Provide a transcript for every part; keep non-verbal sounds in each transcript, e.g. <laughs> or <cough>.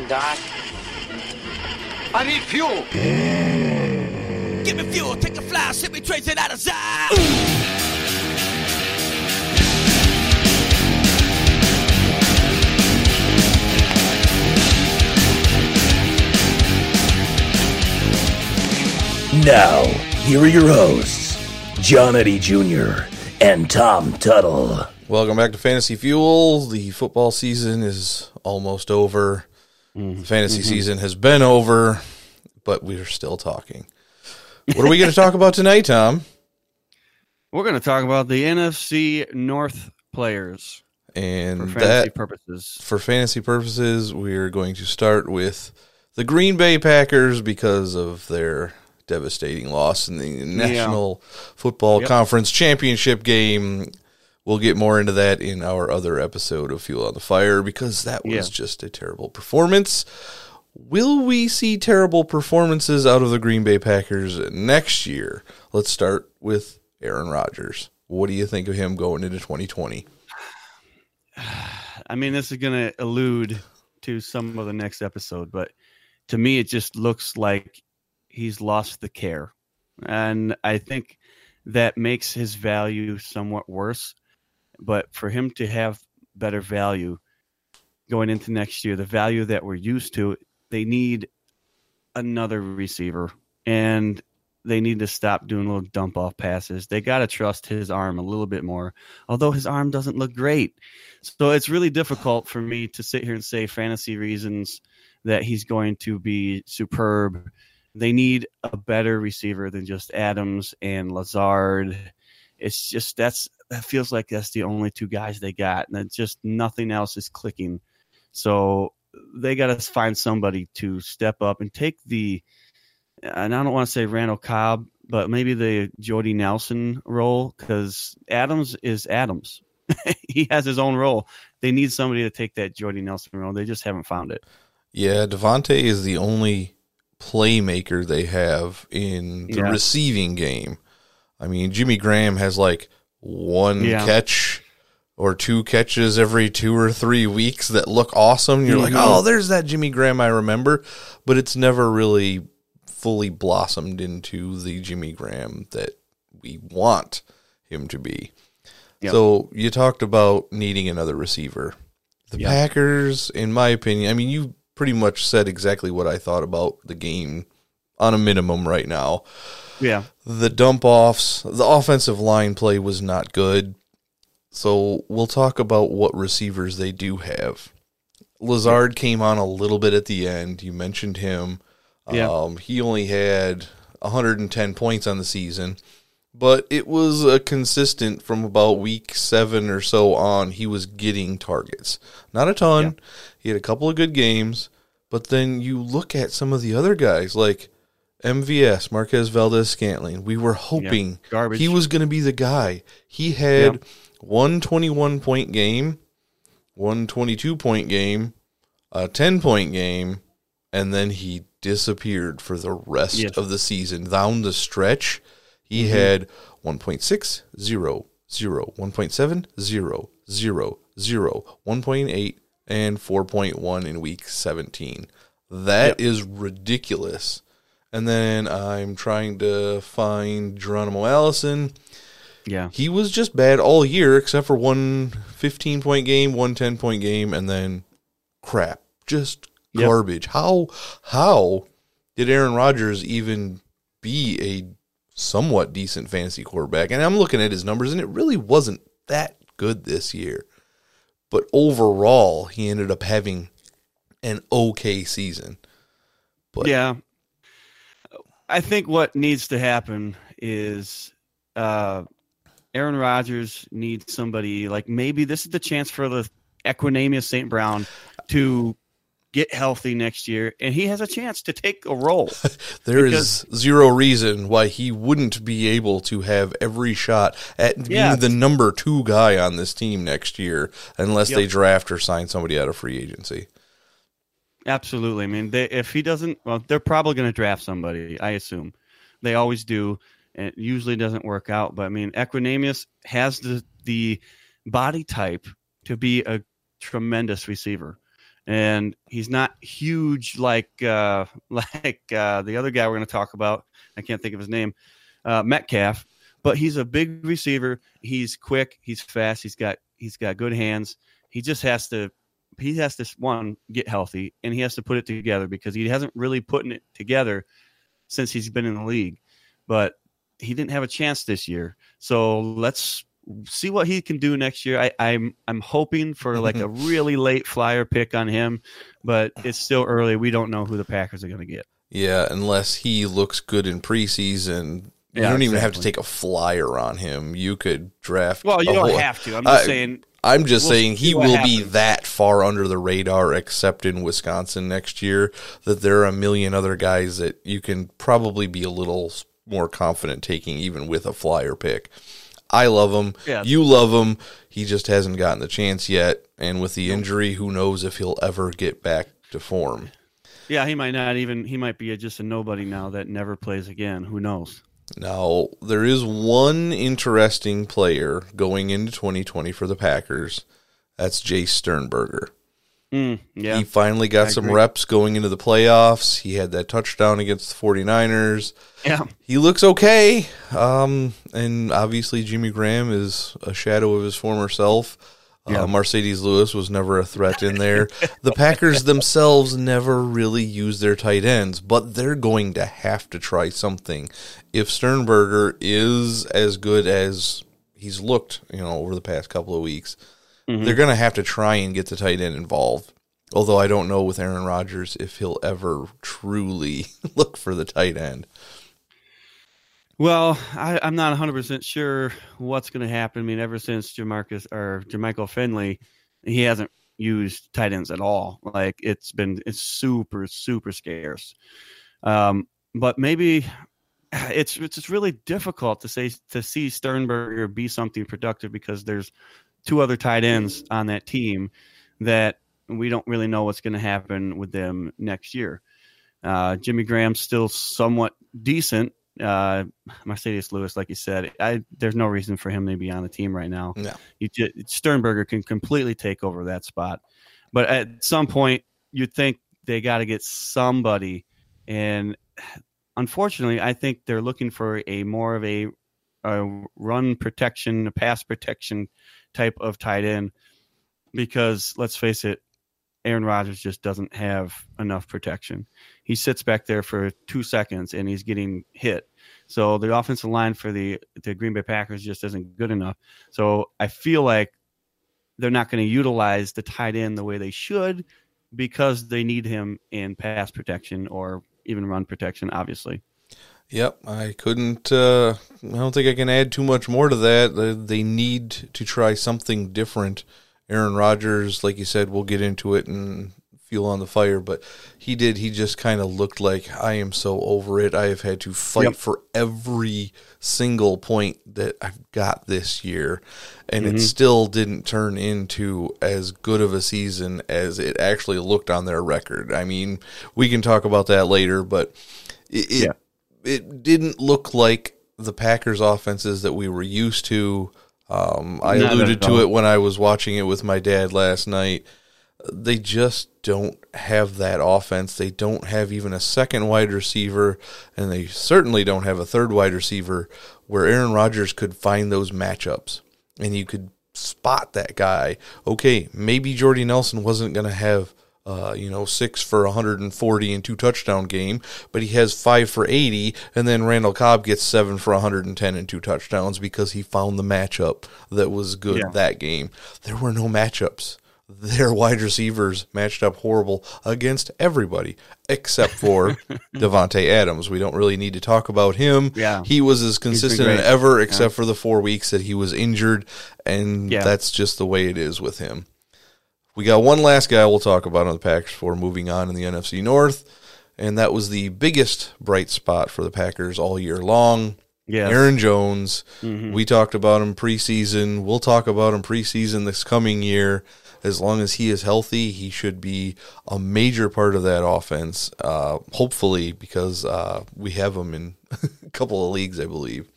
doing, Doc? I need fuel. Give me fuel, take a fly, send me trace it out of sight. Now, here are your hosts, John Eddie Jr. and Tom Tuttle. Welcome back to Fantasy Fuel. The football season is almost over. The fantasy mm-hmm. season has been over, but we're still talking. What are we going to talk about tonight, Tom? We're going to talk about the NFC North players And for fantasy that, purposes. for fantasy purposes, we're going to start with the Green Bay Packers because of their devastating loss in the National Football Yep. Conference Championship game. We'll get more into that in our other episode of Fuel on the Fire because that was Yeah. just a terrible performance. Will we see terrible performances out of the Green Bay Packers next year? Let's start with Aaron Rodgers. What do you think of him going into 2020? <sighs> I mean, this is going to allude to some of the next episode, but to me, it just looks like he's lost the care. And I think that makes his value somewhat worse. But for him to have better value going into next year, the value that we're used to, they need another receiver. And they need to stop doing little dump off passes. They got to trust his arm a little bit more, although his arm doesn't look great. So it's really difficult for me to sit here and say fantasy reasons that he's going to be superb. They need a better receiver than just Adams and Lazard. It's just that's that feels like that's the only two guys they got, and it's just nothing else is clicking. So they got to find somebody to step up and take the. And I don't want to say Randall Cobb, but maybe the Jordy Nelson role because Adams is Adams. <laughs> he has his own role. They need somebody to take that Jordy Nelson role. They just haven't found it. Yeah, Davante is the only playmaker they have in the Yeah. receiving game. I mean, Jimmy Graham has like one Yeah. catch or two catches every two or three weeks that look awesome. You're like, Mhm. oh, there's that Jimmy Graham I remember, but it's never really fully blossomed into the Jimmy Graham that we want him to be. Yep. So you talked about needing another receiver. The Yep. Packers, in my opinion, I mean, you pretty much said exactly what I thought about the game on a minimum right now. Yeah. The dump offs, the offensive line play was not good. So we'll talk about what receivers they do have. Lazard came on a little bit at the end. You mentioned him. Yeah. Um, he only had 110 points on the season, but it was a consistent from about week seven or so on. He was getting targets, not a ton. He had a couple of good games, but then you look at some of the other guys like MVS, Marquez Valdes Scantling. We were hoping Garbage. he was going to be the guy. He had one 21 point game, one 22 point game, a 10 point game, and then he disappeared for the rest Yes. of the season. Down the stretch, he mm-hmm. had 1.6, 0, 0, 1.7, 0, 0, 0, 1.8, and 4.1 in week 17. That is ridiculous. And then I'm trying to find Geronimo Allison. Yeah. He was just bad all year except for one 15 point game, one 10 point game, and then crap. Just Yep. garbage. How how did Aaron Rodgers even be a somewhat decent fantasy quarterback? And I'm looking at his numbers and it really wasn't that good this year. But overall, he ended up having an okay season. But yeah. I think what needs to happen is uh, Aaron Rodgers needs somebody like maybe this is the chance for the Equanimeous St. Brown to get healthy next year, and he has a chance to take a role. <laughs> There is zero reason why he wouldn't be able to have every shot at being Yeah. the number two guy on this team next year, unless they draft or sign somebody out of free agency. Absolutely. I mean, they, if he doesn't, well, they're probably going to draft somebody. I assume they always do, and it usually doesn't work out. But I mean, Equanimeous has the the body type to be a tremendous receiver, and he's not huge like uh, <laughs> like uh, the other guy we're going to talk about. I can't think of his name, uh, Metcalf, but he's a big receiver. He's quick. He's fast. He's got he's got good hands. He just has to he has to one get healthy and he has to put it together because he hasn't really putting it together since he's been in the league. But he didn't have a chance this year. So let's see what he can do next year. I, I'm I'm hoping for like a <laughs> really late flyer pick on him, but it's still early. We don't know who the Packers are going to get. Yeah, unless he looks good in preseason. You Yeah, don't even have to take a flyer on him. You could draft. Well, you don't whole- have to. I'm just I- saying. I'm just We'll saying he will be that far under the radar, except in Wisconsin next year, that there are a million other guys that you can probably be a little more confident taking, even with a flyer pick. I love him. Yeah. You love him. He just hasn't gotten the chance yet. And with the injury, who knows if he'll ever get back to form. Yeah, he might not even. He might be a, just a nobody now that never plays again. Who knows? Now, there is one interesting player going into 2020 for the Packers. That's Jace Sternberger. Mm, yeah. He finally got I some agree. reps going into the playoffs. He had that touchdown against the 49ers. yeah. He looks okay. Um, and obviously, Jimmy Graham is a shadow of his former self. Yeah. Uh, Marcedes Lewis was never a threat in there. the Packers themselves never really use their tight ends, but they're going to have to try something. If Sternberger is as good as he's looked, you know, over the past couple of weeks, they're going to have to try and get the tight end involved. Although I don't know with Aaron Rodgers if he'll ever truly <laughs> look for the tight end. Well, I, I'm not 100 percent sure what's going to happen. I mean, ever since Jamarcus or Jermichael Finley, he hasn't used tight ends at all. Like it's been it's super super scarce. Um, but maybe it's it's just really difficult to say to see Sternberger be something productive because there's two other tight ends on that team that we don't really know what's going to happen with them next year. Uh, Jimmy Graham's still somewhat decent. Uh, Marcedes Lewis, like you said, I, there's no reason for him to be on the team right now. No. You ju- Sternberger can completely take over that spot, but at some point, you'd think they got to get somebody, and unfortunately, I think they're looking for a more of a, a run protection, a pass protection type of tight end, because let's face it, Aaron Rodgers just doesn't have enough protection. He sits back there for two seconds and he's getting hit. So the offensive line for the the Green Bay Packers just isn't good enough. So I feel like they're not going to utilize the tight end the way they should because they need him in pass protection or even run protection, obviously. Yep, I couldn't. Uh, I don't think I can add too much more to that. They, they need to try something different. Aaron Rodgers, like you said, we'll get into it and fuel on the fire, but he did. He just kind of looked like I am so over it. I have had to fight Yep. for every single point that I've got this year, and it mm-hmm. still didn't turn into as good of a season as it actually looked on their record. I mean, we can talk about that later, but it, it Yeah. it didn't look like the Packers offenses that we were used to. Um, I Not alluded to it when I was watching it with my dad last night. They just don't have that offense. They don't have even a second wide receiver, and they certainly don't have a third wide receiver where Aaron Rodgers could find those matchups and you could spot that guy. Okay, maybe Jordy Nelson wasn't going to have uh, you know, six for 140 and two touchdown game, but he has five for 80, and then Randall Cobb gets seven for 110 and two touchdowns because he found the matchup that was good Yeah. that game. There were no matchups. Their wide receivers matched up horrible against everybody except for <laughs> Davante Adams. We don't really need to talk about him. Yeah. he was as consistent as ever, except for the four weeks that he was injured, and Yeah. that's just the way it is with him. We got one last guy we'll talk about on the Packers for moving on in the NFC North, and that was the biggest bright spot for the Packers all year long. Yeah. Aaron Jones. Mm-hmm. We talked about him preseason. We'll talk about him preseason this coming year. As long as he is healthy, he should be a major part of that offense. Uh, hopefully, because uh, we have him in <laughs> a couple of leagues, I believe.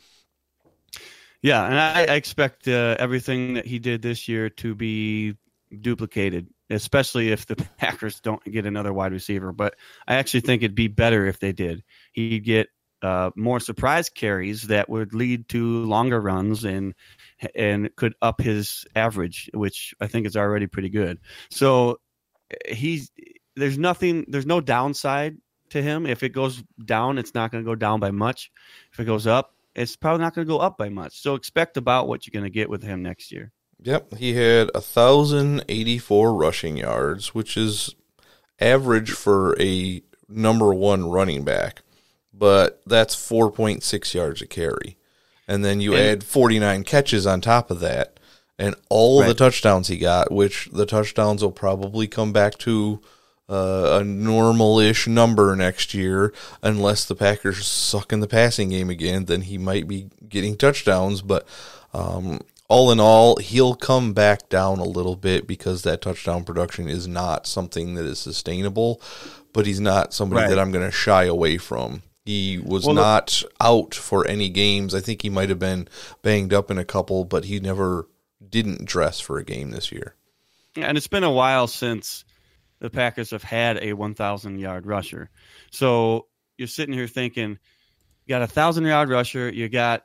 Yeah, and I, I expect uh, everything that he did this year to be duplicated. especially if the <laughs> Packers don't get another wide receiver. But I actually think it'd be better if they did. He'd get uh, more surprise carries that would lead to longer runs and and could up his average, which I think is already pretty good. So he's there's nothing, there's no downside to him. If it goes down, it's not going to go down by much. If it goes up, it's probably not going to go up by much. So expect about what you're going to get with him next year. Yep, he had a thousand eighty four rushing yards, which is average for a number one running back, but that's four point six yards a carry, and then you And- add forty nine catches on top of that, and all of the touchdowns he got, which the touchdowns will probably come back to uh, a normal-ish number next year, unless the Packers suck in the passing game again. Then he might be getting touchdowns, but um, all in all, he'll come back down a little bit because that touchdown production is not something that is sustainable. But he's not somebody Right. that I'm going to shy away from. He was Well, not out for any games. I think he might have been banged up in a couple, but he never didn't dress for a game this year. And it's been a while since the Packers have had a 1,000 yard rusher. So you're sitting here thinking, you got a thousand yard rusher, you got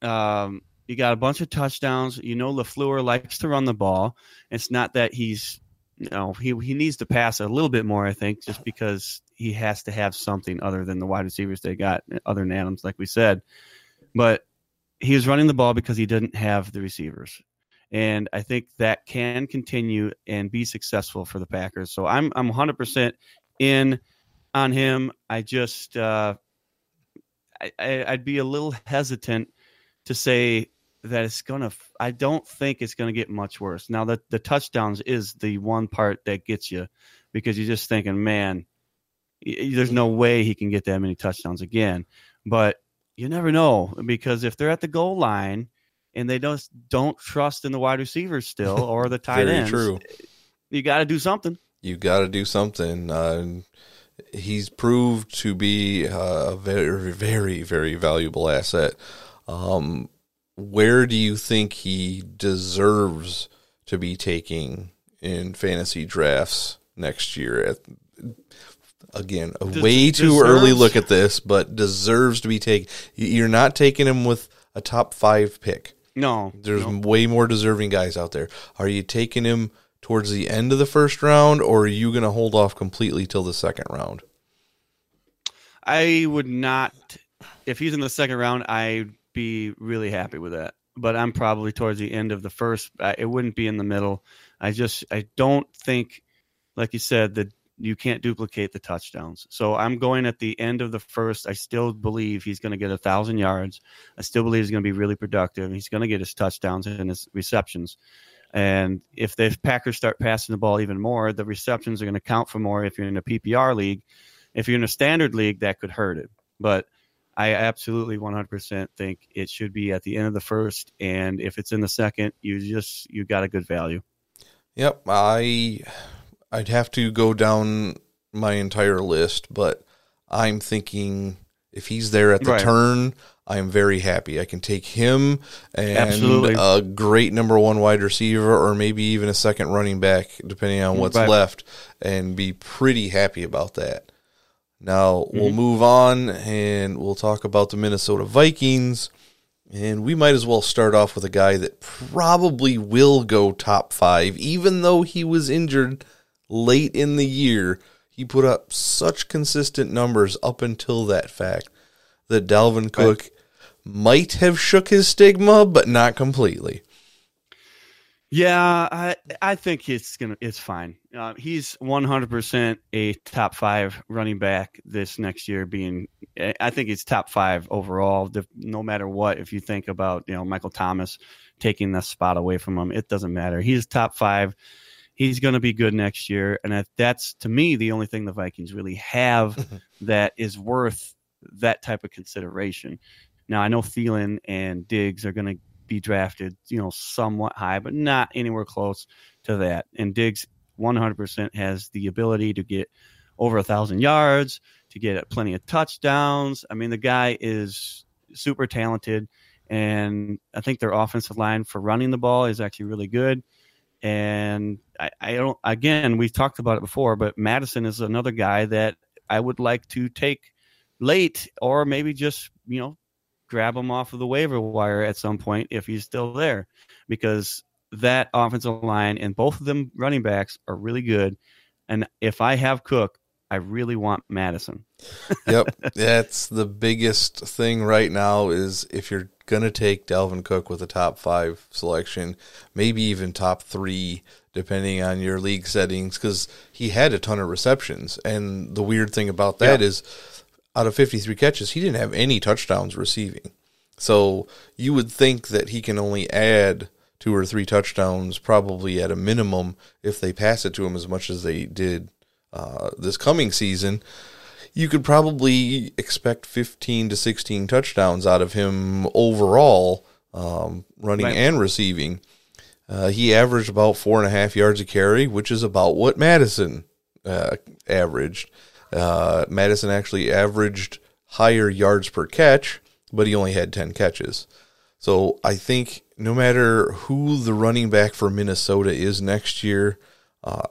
um, you got a bunch of touchdowns. You know, Lafleur likes to run the ball. It's not that he's you know he he needs to pass a little bit more. I think just because he has to have something other than the wide receivers they got, other than Adams, like we said. But he was running the ball because he didn't have the receivers and I think that can continue and be successful for the Packers. So I'm I'm 100% in on him. I just uh, I, I I'd be a little hesitant to say that it's gonna. I don't think it's gonna get much worse. Now the the touchdowns is the one part that gets you because you're just thinking, man, there's no way he can get that many touchdowns again. But you never know because if they're at the goal line and they don't don't trust in the wide receivers still or the <laughs> tight ends, true. you got to do something. you got to do something. Uh, he's proved to be a very, very, very valuable asset. Um, where do you think he deserves to be taking in fantasy drafts next year? At, again, a Des- way too early look at this, but deserves to be taken. You're not taking him with a top five pick. No, There's no. way more deserving guys out there. Are you taking him towards the end of the first round, or are you going to hold off completely till the second round? I would not. If he's in the second round, I'd be really happy with that. But I'm probably towards the end of the first. It wouldn't be in the middle. I just I don't think, like you said, that you can't duplicate the touchdowns. So I'm going at the end of the first. I still believe he's going to get a thousand yards. I still believe he's going to be really productive. He's going to get his touchdowns and his receptions. And if the Packers start passing the ball even more, the receptions are going to count for more. If you're in a PPR league, if you're in a standard league, that could hurt it. But I absolutely 100% think it should be at the end of the first, and if it's in the second, you just you got a good value. Yep, I I'd have to go down my entire list, but I'm thinking if he's there at the Right. turn, I'm very happy. I can take him and Absolutely. a great number one wide receiver, or maybe even a second running back, depending on mm, what's Right. left, and be pretty happy about that. Now Mm-hmm. we'll move on and we'll talk about the Minnesota Vikings. And we might as well start off with a guy that probably will go top five, even though he was injured late in the year. He put up such consistent numbers up until that fact that Dalvin Cook might have shook his stigma, but not completely. Yeah, I I think it's gonna it's fine. Uh, he's 100% a top five running back this next year. Being, I think he's top five overall. No matter what, if you think about you know Michael Thomas taking that spot away from him, it doesn't matter. He's top five. He's going to be good next year, and that's to me the only thing the Vikings really have <laughs> that is worth that type of consideration. Now I know Thielen and Diggs are going to be drafted, you know, somewhat high, but not anywhere close to that. And Diggs 100% has the ability to get over a thousand yards, to get plenty of touchdowns. I mean, the guy is super talented, and I think their offensive line for running the ball is actually really good. And I, I don't. Again, we've talked about it before, but Mattison is another guy that I would like to take late, or maybe just you know grab him off of the waiver wire at some point if he's still there, because that offensive line and both of them running backs are really good. And if I have Cook, I really want Mattison. <laughs> yep, that's the biggest thing right now. Is if you're gonna take Dalvin Cook with a top five selection, maybe even top three, depending on your league settings, because he had a ton of receptions. And the weird thing about that is, out of 53 catches, he didn't have any touchdowns receiving. So you would think that he can only add two or three touchdowns, probably at a minimum, if they pass it to him as much as they did uh, this coming season. You could probably expect 15 to 16 touchdowns out of him overall, um, running Right. and receiving. Uh, he averaged about four and a half yards a carry, which is about what Mattison uh, averaged. Uh, Mattison actually averaged higher yards per catch, but he only had 10 catches. So I think no matter who the running back for Minnesota is next year, uh,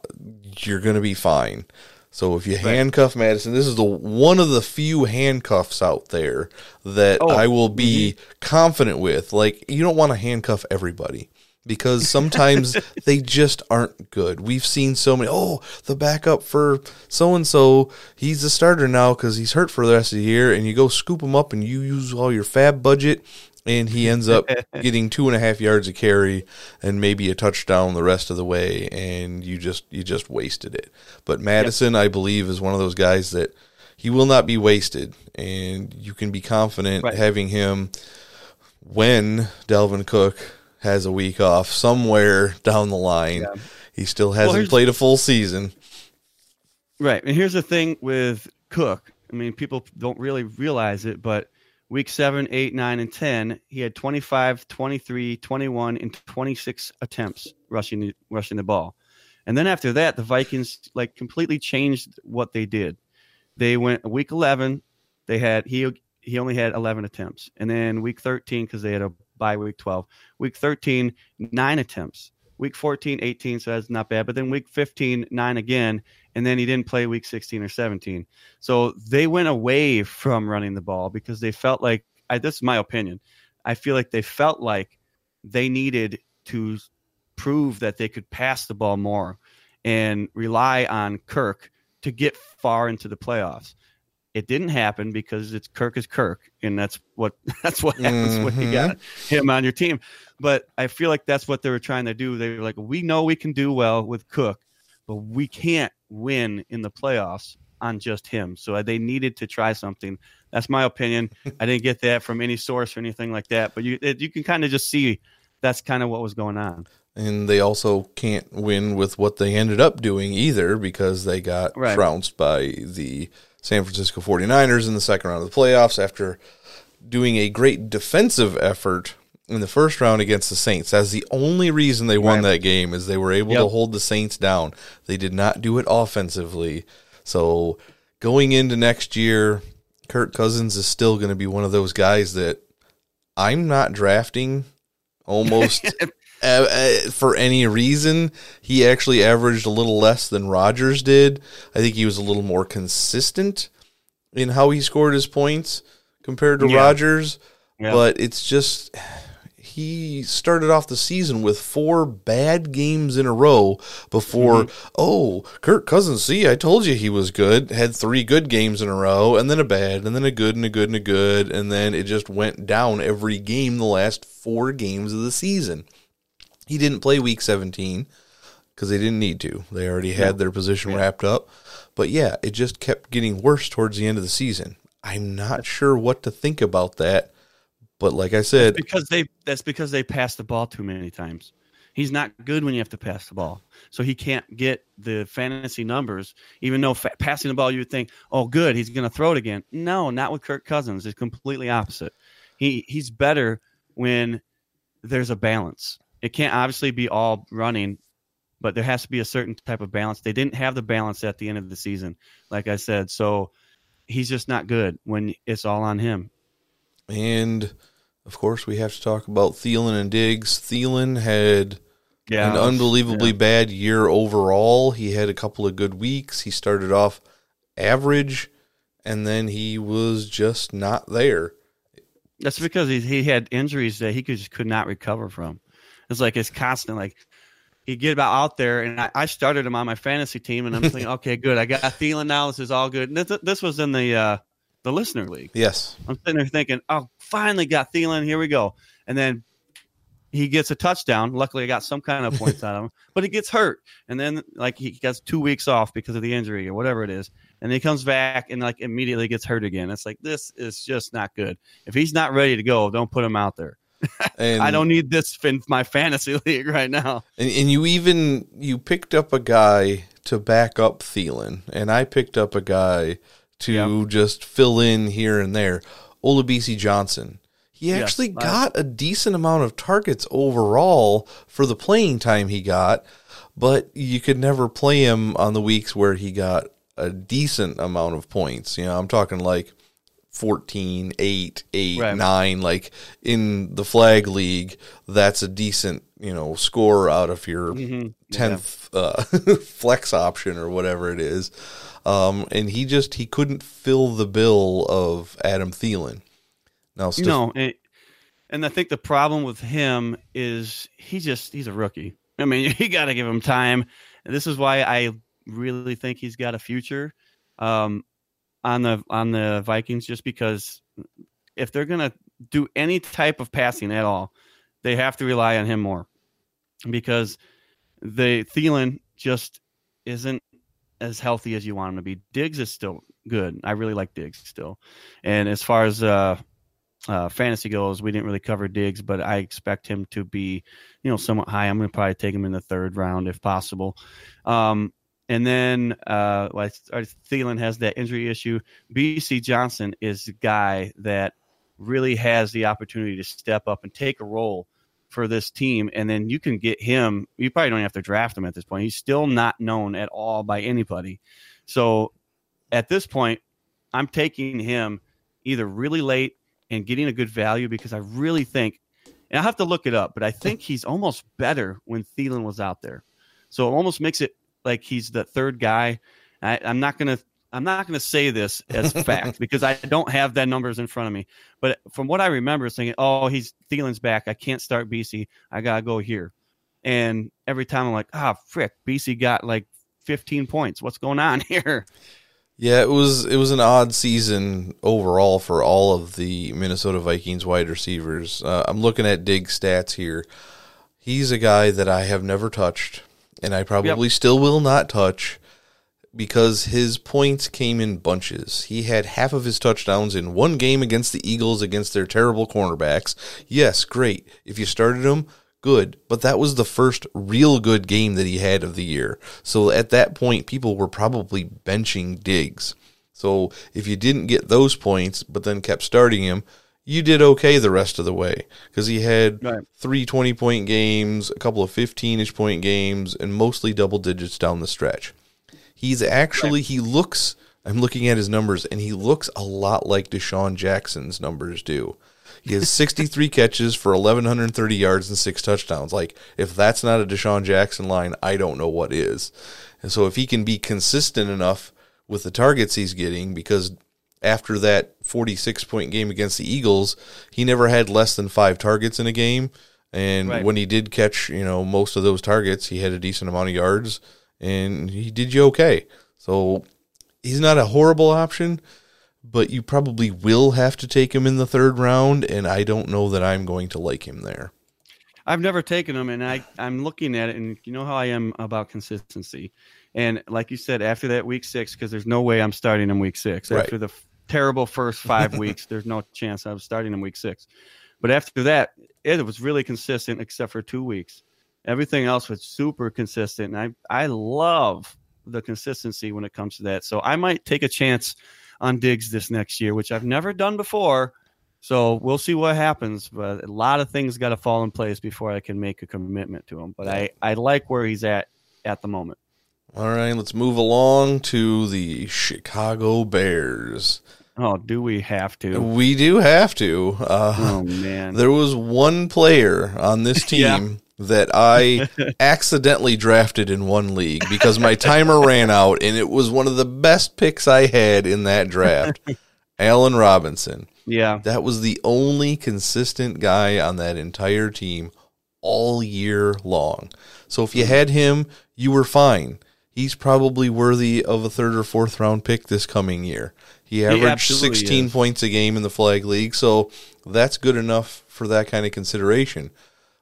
you're going to be fine. So if you handcuff Mattison, this is the one of the few handcuffs out there that Oh, I will be confident with. Like you don't want to handcuff everybody because sometimes <laughs> they just aren't good. We've seen so many. Oh, the backup for so and so, he's the starter now because he's hurt for the rest of the year, and you go scoop him up and you use all your FAAB budget, and he ends up <laughs> getting two and a half yards of carry and maybe a touchdown the rest of the way, and you just you just wasted it. But Mattison, I believe, is one of those guys that he will not be wasted, and you can be confident Right. having him when Dalvin Cook has a week off somewhere down the line. He still hasn't here's- played a full season. Right. And here's the thing with Cook. I mean, people don't really realize it, but week seven, eight, nine, and 10, he had 25, 23, 21, and 26 attempts rushing the, rushing the ball. And then after that, the Vikings like completely changed what they did. They went week 11, they had, he, he only had 11 attempts. And then week 13, because they had a bye week 12, week 13, nine attempts. Week 14, 18, so that's not bad. But then week 15, nine again and then he didn't play week 16 or 17. So they went away from running the ball because they felt like I, this is my opinion. I feel like they felt like they needed to prove that they could pass the ball more and rely on Kirk to get far into the playoffs. It didn't happen because it's Kirk is Kirk, and that's what <laughs> that's what happens when you mm-hmm. got him on your team. But I feel like that's what they were trying to do. They were like, we know we can do well with Cook, but we can't win in the playoffs on just him. So they needed to try something. That's my opinion. I didn't get that from any source or anything like that, but you it, you can kind of just see that's kind of what was going on. And they also can't win with what they ended up doing either because they got Right. trounced by the San Francisco 49ers in the second round of the playoffs after doing a great defensive effort in the first round against the Saints. That's the only reason they won Right. that game is they were able to hold the Saints down. They did not do it offensively. So going into next year, Kirk Cousins is still going to be one of those guys that I'm not drafting <laughs> almost uh, uh, for any reason. He actually averaged a little less than Rodgers did. I think he was a little more consistent in how he scored his points compared to Yeah. Rodgers. Yeah. But it's just he started off the season with four bad games in a row before oh Kirk Cousins see I told you he was good had three good games in a row and then a bad and then a good and a good and a good and then it just went down every game the last four games of the season he didn't play week 17 because they didn't need to they already had their position wrapped up but yeah it just kept getting worse towards the end of the season I'm not sure what to think about that but like I said because they that's because they pass the ball too many times. He's not good when you have to pass the ball, so he can't get the fantasy numbers. Even though fa- passing the ball, you would think, "Oh, good, he's going to throw it again." No, not with Kirk Cousins. It's completely opposite. He he's better when there's a balance. It can't obviously be all running, but there has to be a certain type of balance. They didn't have the balance at the end of the season, like I said. So he's just not good when it's all on him. And of course, we have to talk about Thielen and Diggs. Thielen had Yeah, an unbelievably bad year overall. He had a couple of good weeks. He started off average, and then he was just not there. That's because he he had injuries that he could, just could not recover from. It's like it's constant. Like he get about out there, and I, I started him on my fantasy team, and I'm thinking, <laughs> okay, good, I got Thielen now. This is all good. And this, this was in the uh, the listener league. Yes, I'm sitting there thinking, oh, finally got Thielen. Here we go. And then he gets a touchdown. Luckily, I got some kind of points out of him, but he gets hurt, and then like he gets two weeks off because of the injury or whatever it is, and he comes back and like immediately gets hurt again. It's like this is just not good. If he's not ready to go, don't put him out there. And I don't need this in my fantasy <laughs> league right now. And, and you even you picked up a guy to back up Thielen, and I picked up a guy to Yep. just fill in here and there. Olabisi Johnson. He actually I- got a decent amount of targets overall for the playing time he got, but you could never play him on the weeks where he got a decent amount of points. You know, I'm talking like 14, 8, 8, Right. 9. Like in the flag league, that's a decent, you know, score out of your Mhm. 10th uh, <laughs> flex option or whatever it is. Um, and he just, he couldn't fill the bill of Adam Thielen. Now, Steph- No, and, and I think the problem with him is he just he's a rookie. I mean, <laughs> you got to give him time, and this is why I really think he's got a future um, on the on the Vikings. Just because if they're gonna do any type of passing at all, they have to rely on him more because the Thielen just isn't as healthy as you want him to be. Diggs is still good. I really like Diggs still, and as far as uh, uh, fantasy goes, we didn't really cover Diggs, but I expect him to be, you know, somewhat high. I'm going to probably take him in the third round if possible. Um, and then uh, uh, Thielen has that injury issue. Bisi Johnson is the guy that really has the opportunity to step up and take a role for this team. And then you can get him. You probably don't have to draft him at this point. He's still not known at all by anybody. So at this point, I'm taking him either really late and getting a good value because I really think, and I have to look it up, but I think he's almost better when Thielen was out there. So it almost makes it like he's the third guy. I, I'm not gonna I'm not gonna say this as <laughs> fact because I don't have that numbers in front of me. But from what I remember, saying, "Oh, he's Thielen's back. I can't start Bisi. I gotta go here." And every time I'm like, "Ah, frick, Bisi got like 15 points. What's going on <laughs> here?" Yeah, it was it was an odd season overall for all of the Minnesota Vikings wide receivers. Uh, I'm looking at Dig stats here. He's a guy that I have never touched, and I probably still will not touch because his points came in bunches. He had half of his touchdowns in one game against the Eagles against their terrible cornerbacks. Yes, great. If you started him, good. But that was the first real good game that he had of the year. So at that point, people were probably benching Diggs. So if you didn't get those points, but then kept starting him, you did okay the rest of the way because he had Right. three 20 point games, a couple of 15 ish point games, and mostly double digits down the stretch. He's actually, he looks, I'm looking at his numbers, and he looks a lot like DeSean Jackson's numbers do. He has 63 <laughs> catches for 1,130 yards and six touchdowns. Like, if that's not a DeSean Jackson line, I don't know what is. And so, if he can be consistent enough with the targets he's getting, because after that 46 point game against the Eagles, he never had less than five targets in a game. And Right. when he did catch, you know, most of those targets, he had a decent amount of yards and he did you okay. So he's not a horrible option, but you probably will have to take him in the third round. And I don't know that I'm going to like him there. I've never taken him, and I I'm looking at it, and you know how I am about consistency. And like you said, after that week six, because there's no way I'm starting in week six. Right. After the f- terrible first five <laughs> weeks, there's no chance I'm starting in week six. But after that, it was really consistent, except for two weeks. Everything else was super consistent, and I I love the consistency when it comes to that. So I might take a chance on Diggs this next year, which I've never done before. So we'll see what happens, but a lot of things got to fall in place before I can make a commitment to him. But I, I like where he's at at the moment. All right, let's move along to the Chicago Bears. Oh, do we have to? We do have to. Uh, Oh man, There was one player on this <laughs> team Yeah. that I <laughs> accidentally drafted in one league because my timer ran out and it was one of the best picks I had in that draft. <laughs> Allen Robinson. Yeah. That was the only consistent guy on that entire team all year long. So if you had him, you were fine. He's probably worthy of a third or fourth round pick this coming year. He averaged absolutely 16 is. points a game in the flag league, so that's good enough for that kind of consideration.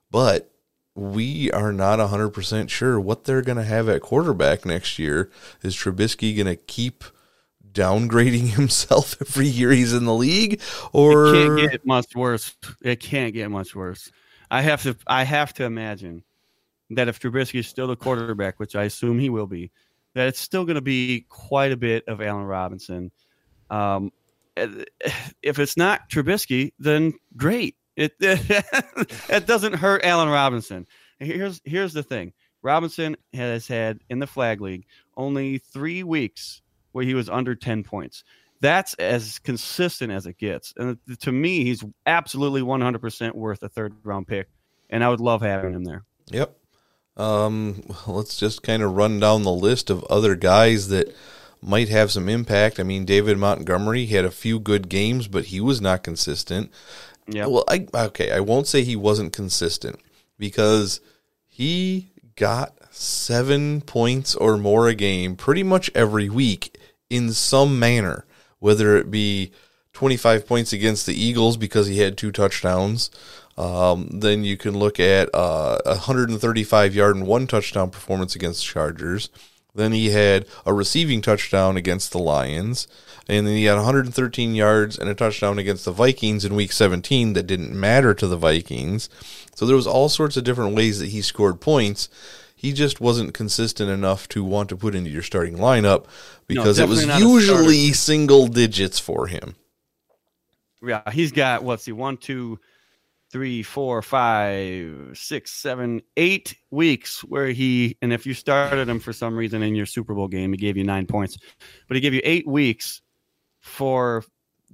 But we are not 100% sure what they're going to have at quarterback next year. Is Trubisky going to keep downgrading <laughs> himself every year he's in the league or It can't get much worse. It can't get much worse. I have to. I have to imagine that if Trubisky is still the quarterback, which I assume he will be, that it's still going to be quite a bit of Allen Robinson. Um, <sighs> if it's not Trubisky, then great. It <laughs> it doesn't hurt Allen Robinson. Here's here's the thing. Robinson has had in the flag league only three weeks where he was under ten points. That's as consistent as it gets. And to me, he's absolutely 100% worth a third round pick. And I would love having him there. Yep. Um, let's just kind of run down the list of other guys that might have some impact. I mean, David Montgomery had a few good games, but he was not consistent. Yeah. Well, I okay, I won't say he wasn't consistent because he got 7 points or more a game pretty much every week in some manner, whether it be 25 points against the Eagles because he had two touchdowns. Um, then you can look at uh, a 135 yard and one touchdown performance against Chargers. Then he had a receiving touchdown against the Lions. And then he had 113 yards and a touchdown against the Vikings in week 17 that didn't matter to the Vikings. So there was all sorts of different ways that he scored points. He just wasn't consistent enough to want to put into your starting lineup because it was definitely not a usually single digits for him. Yeah. He's got, what's he, one, two, three, four, five, six, seven, eight weeks where he, and if you started him for some reason in your Super Bowl game, he gave you nine points, but he gave you eight weeks for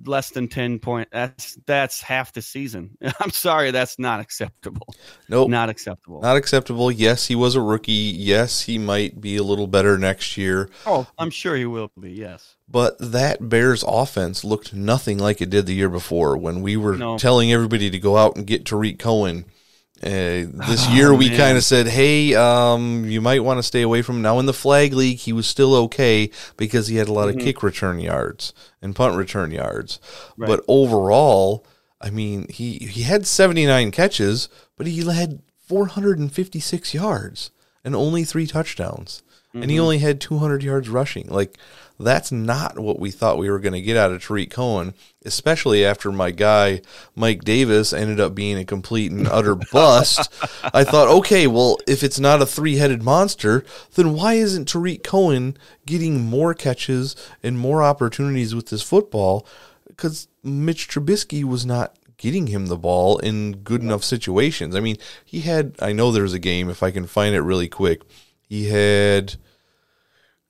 less than 10 point that's that's half the season <laughs> i'm sorry that's not acceptable Nope. not acceptable Not acceptable. Yes, he was a rookie. Yes, he might be a little better next year. oh i'm sure he will be yes But that Bears offense looked nothing like it did the year before when we were No. telling everybody to go out and get Tarik Cohen. Uh, this <laughs> Oh, year we kind of said, "Hey, um, you might want to stay away from him." Now in the flag league, he was still okay because he had a lot Mm-hmm. of kick return yards and punt return yards. Right. But overall, I mean, he he had 79 catches, but he had 456 yards and only 3 touchdowns. And Mm-hmm. he only had 200 yards rushing. Like that's not what we thought we were going to get out of Tarik Cohen, especially after my guy Mike Davis ended up being a complete and utter <laughs> bust. I thought, okay, well, if it's not a three-headed monster, then why isn't Tarik Cohen getting more catches and more opportunities with this football? Because Mitch Trubisky was not getting him the ball in good enough situations. I mean, he had. I know there's a game if I can find it really quick. He had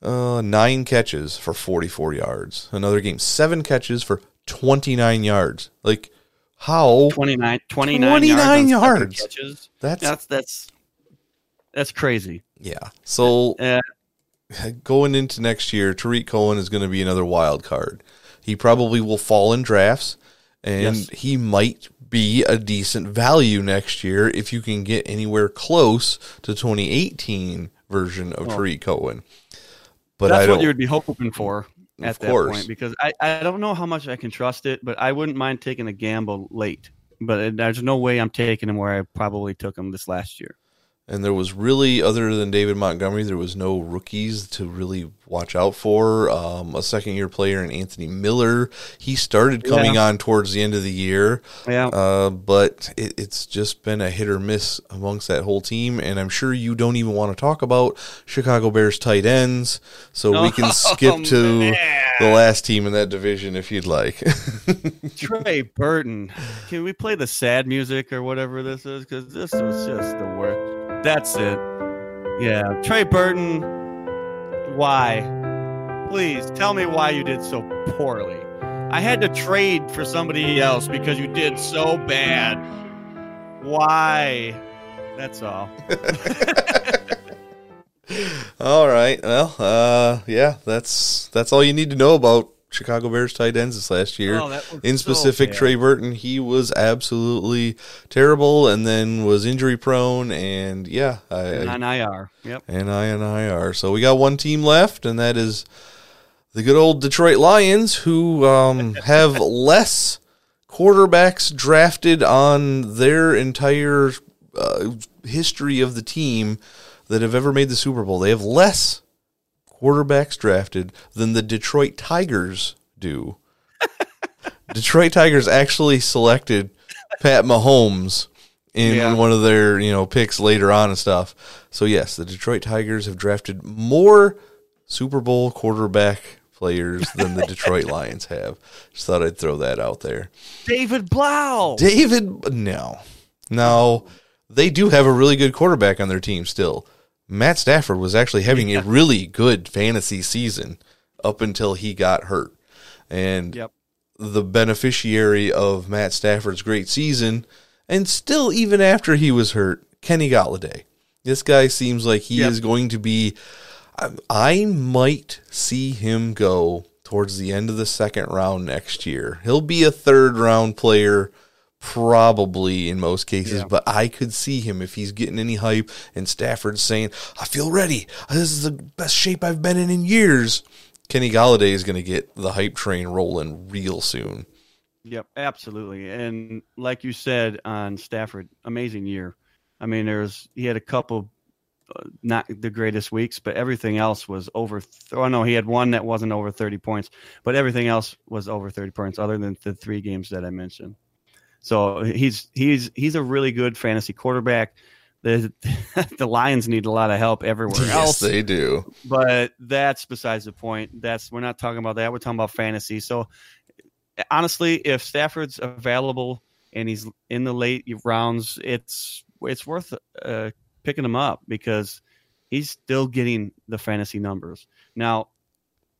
uh, nine catches for 44 yards. Another game, seven catches for 29 yards. Like, how? 29 29, 29 yards, yards. That's, that's that's that's crazy yeah. So, uh, going into next year, Tarik Cohen is going to be another wild card. He probably will fall in drafts, and Yes. he might be a decent value next year if you can get anywhere close to 2018 version of Tarik Cohen. But that's what you would be hoping for at that course. point because I, I don't know how much I can trust it, but I wouldn't mind taking a gamble late. But it- there's no way I'm taking him where I probably took him this last year. And there was really, other than David Montgomery, there was no rookies to really watch out for. Um, a second year player in Anthony Miller. He started coming on towards the end of the year, Yeah. uh, but it, it's just been a hit or miss amongst that whole team. And I'm sure you don't even want to talk about Chicago Bears tight ends. So we can <laughs> skip to man. the last team in that division if you'd like. <laughs> Trey Burton. Can we play the sad music or whatever this is? Because this was just the worst. That's it. Yeah. Trey Burton. Why? Please tell me why you did so poorly. I had to trade for somebody else because you did so bad. Why? That's all. <laughs> All right. Well, uh, yeah, that's that's all you need to know about Chicago Bears tight ends this last year. Oh, In specific, bad. Trey Burton, he was absolutely terrible, and then was injury prone, and yeah, I, And on IR. Yep. and I and I are. So we got one team left, and that is the good old Detroit Lions, who um, <laughs> have less quarterbacks drafted on their entire uh, history of the team that have ever made the Super Bowl. They have less quarterbacks drafted than the Detroit Tigers do. <laughs> Detroit Tigers actually selected Pat Mahomes in Yeah. one of their, you know, picks later on and stuff. So yes, the Detroit Tigers have drafted more Super Bowl quarterback players than the Detroit <laughs> Lions have. Just thought I'd throw that out there. David Blough. David, no, no, they do have a really good quarterback on their team still. Matt Stafford was actually having a really good fantasy season up until he got hurt, and Yep. the beneficiary of Matt Stafford's great season, and still even after he was hurt, Kenny Golladay. This guy seems like he Yep. is going to be. I, I might see him go towards the end of the second round next year. He'll be a third round player, probably in most cases, Yeah. but I could see him if he's getting any hype and Stafford's saying, I feel ready. This is the best shape I've been in in years. Kenny Golladay is going to get the hype train rolling real soon. Yep, absolutely. And like you said on Stafford, amazing year. I mean, there's he had a couple uh, not the greatest weeks, but everything else was over. Th- oh no, he had one that wasn't over 30 points, but everything else was over 30 points, other than the three games that I mentioned. So he's he's he's a really good fantasy quarterback. The <laughs> the Lions need a lot of help everywhere Yes, else they do. but that's besides the point. That's we're not talking about that. We're talking about fantasy. So honestly, if Stafford's available and he's in the late rounds, it's it's worth uh, picking him up because he's still getting the fantasy numbers. Now,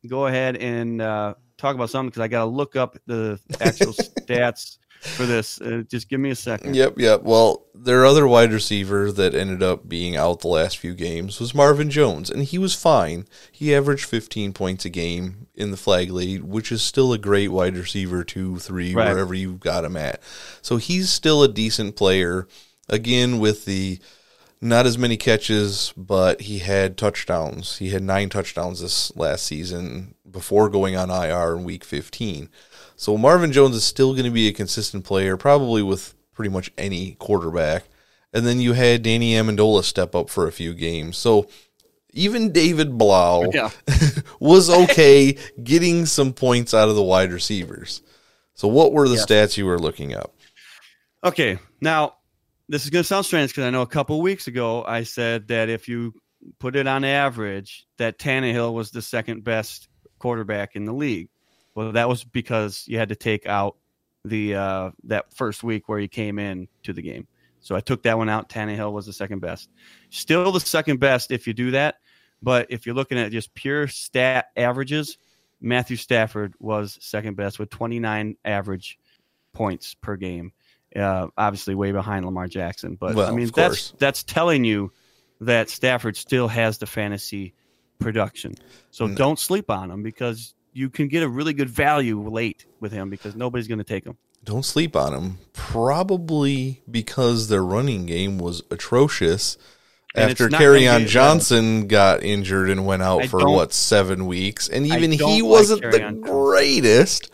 go ahead and uh, talk about something because I got to look up the actual <laughs> stats for this. Uh, just give me a second. Yep, yep. Well, their other wide receiver that ended up being out the last few games was Marvin Jones, and he was fine. He averaged 15 points a game in the flag lead, which is still a great wide receiver, two, three, Right. wherever you've got him at. So he's still a decent player. Again, with the not as many catches, but he had touchdowns. He had nine touchdowns this last season before going on IR in week 15. So Marvin Jones is still going to be a consistent player, probably with pretty much any quarterback. And then you had Danny Amendola step up for a few games. So even David Blough Yeah. <laughs> was okay getting some points out of the wide receivers. So what were the Yes. stats you were looking up? Okay, now this is going to sound strange because I know a couple of weeks ago I said that if you put it on average, that Tannehill was the second best quarterback in the league. Well, that was because you had to take out the uh, that first week where he came in to the game. So I took that one out. Tannehill was the second best. Still the second best if you do that. But if you're looking at just pure stat averages, Matthew Stafford was second best with 29 average points per game. Uh, obviously, way behind Lamar Jackson. But Well, I mean, that's that's telling you that Stafford still has the fantasy production. So No. don't sleep on him because you can get a really good value late with him because nobody's going to take him. Don't sleep on him. Probably because their running game was atrocious And after it's not gonna Kerryon Johnson got injured and went out I for what seven weeks, and even he like wasn't the greatest.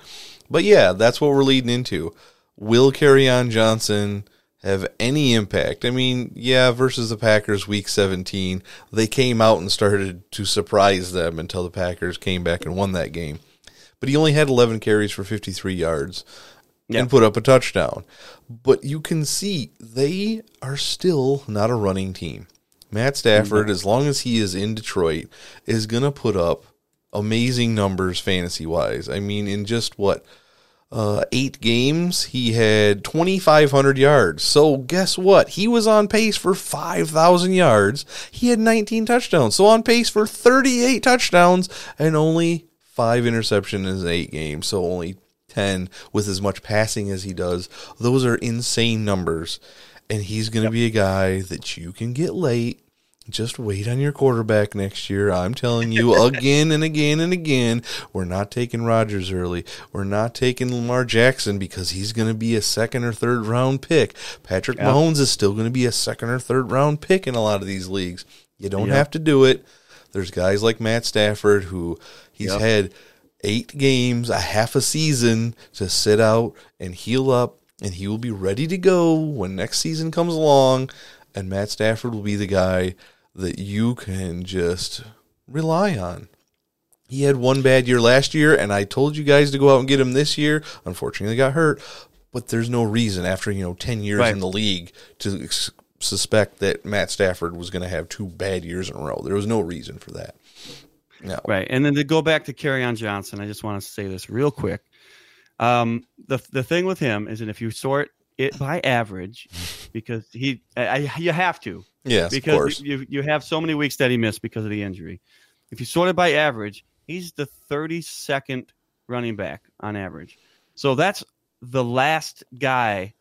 But yeah, that's what we're leading into. Will Kerryon Johnson have any impact? I mean, yeah, versus the Packers week 17, they came out and started to surprise them until the Packers came back and won that game. But he only had 11 carries for 53 yards Yeah. and put up a touchdown. But you can see they are still not a running team. Matt Stafford, mm-hmm. as long as he is in Detroit, is going to put up amazing numbers fantasy wise. I mean, in just what uh, eight games, he had 2,500 yards. So guess what? He was on pace for 5,000 yards. He had 19 touchdowns. So on pace for 38 touchdowns and only five interceptions in eight games. So only 10 with as much passing as he does. Those are insane numbers. and he's going to be a guy that you can get late. Just wait on your quarterback next year. I'm telling you again and again and again. We're not taking Rodgers early. We're not taking Lamar Jackson because he's going to be a second or third round pick. Patrick. Mahomes is still going to be a second or third round pick in a lot of these leagues. You don't Yep. have to do it. There's guys like Matt Stafford who he's Yep. had eight games, a half a season to sit out and heal up, and he will be ready to go when next season comes along. And Matt Stafford will be the guy that you can just rely on. He had one bad year last year, and I told you guys to go out and get him this year. Unfortunately, got hurt, but there's no reason after you know ten years Right. in the league to ex- suspect that Matt Stafford was going to have two bad years in a row. There was no reason for that. No, Right. And then to go back to Kerryon Johnson, I just want to say this real quick. Um, the the thing with him is that if you sort it by average, because he, I, you have to, yes, of because course. you, you have so many weeks that he missed because of the injury. If you sort it by average, he's the 32nd running back on average. So that's the last guy.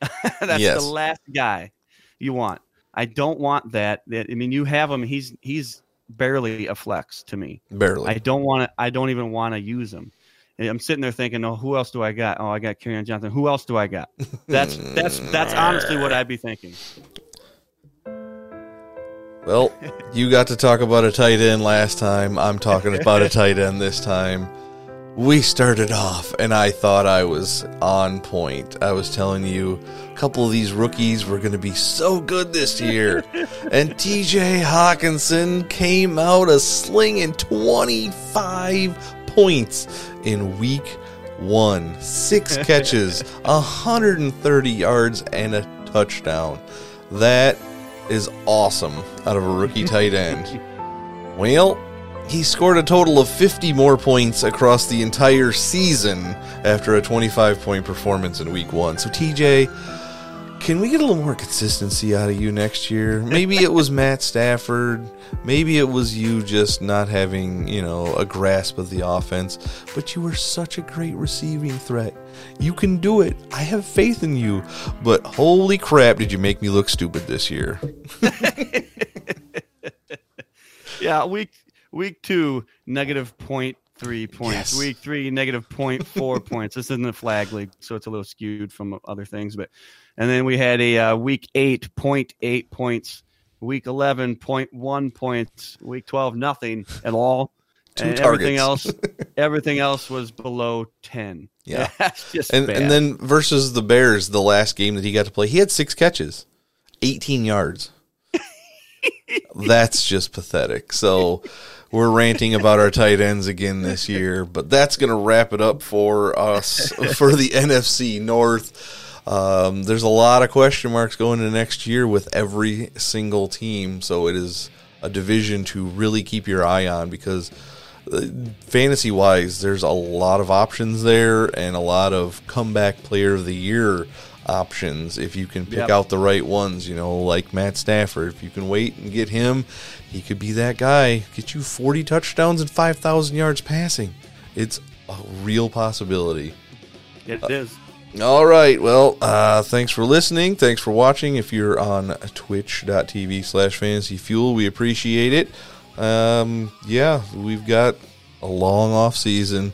<laughs> that's Yes. the last guy you want. I don't want that. That I mean, you have him. He's he's barely a flex to me. Barely. I don't want to. I don't even want to use him. And I'm sitting there thinking, oh, who else do I got? Oh, I got Kerryon Johnson. Who else do I got? That's that's that's <laughs> honestly what I'd be thinking. Well, you got to talk about a tight end last time. I'm talking about a tight end this time. We started off, and I thought I was on point. I was telling you a couple of these rookies were going to be so good this year. <laughs> and TJ Hockenson came out a slinging 25 points in week one. Six <laughs> catches, 130 yards, and a touchdown. That is awesome out of a rookie <laughs> tight end. Well, he scored a total of 50 more points across the entire season after a 25 point performance in week one. So, TJ, can we get a little more consistency out of you next year? Maybe it was Matt Stafford. Maybe it was you just not having, you know, a grasp of the offense. But you were such a great receiving threat. You can do it. I have faith in you. But holy crap, did you make me look stupid this year? <laughs> Yeah, week week two negative point three points. Yes. Week three negative point four <laughs> points. This isn't a flag league, so it's a little skewed from other things. But and then we had a uh, week eight point eight points. Week eleven point one points. Week twelve nothing at all. Two and everything else, <laughs> everything else was below ten. Yeah. <laughs> that's just and bad. and then versus the Bears, the last game that he got to play, he had six catches, eighteen yards. that's just pathetic. So we're ranting about our tight ends again this year, but that's going to wrap it up for us <laughs> for the NFC North. Um, there's a lot of question marks going into next year with every single team, so it is a division to really keep your eye on because fantasy wise, there's a lot of options there and a lot of comeback player of the year options if you can pick Yep. out the right ones, you know, like Matt Stafford. If you can wait and get him, he could be that guy. Get you 40 touchdowns and 5,000 yards passing. It's a real possibility. it is. All right. Well, uh, thanks for listening. Thanks for watching. If you're on twitch.tv slash fantasy fuel, we appreciate it. Um, yeah, we've got a long off season,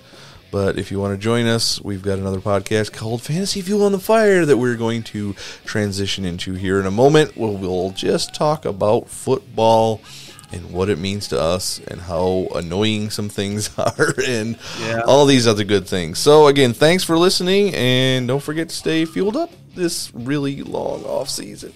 but if you want to join us, we've got another podcast called Fantasy Fuel on the Fire that we're going to transition into here in a moment. Where we'll just talk about football and what it means to us and how annoying some things <laughs> are and Yeah. all these other good things. So again, thanks for listening and don't forget to stay fueled up this really long off season.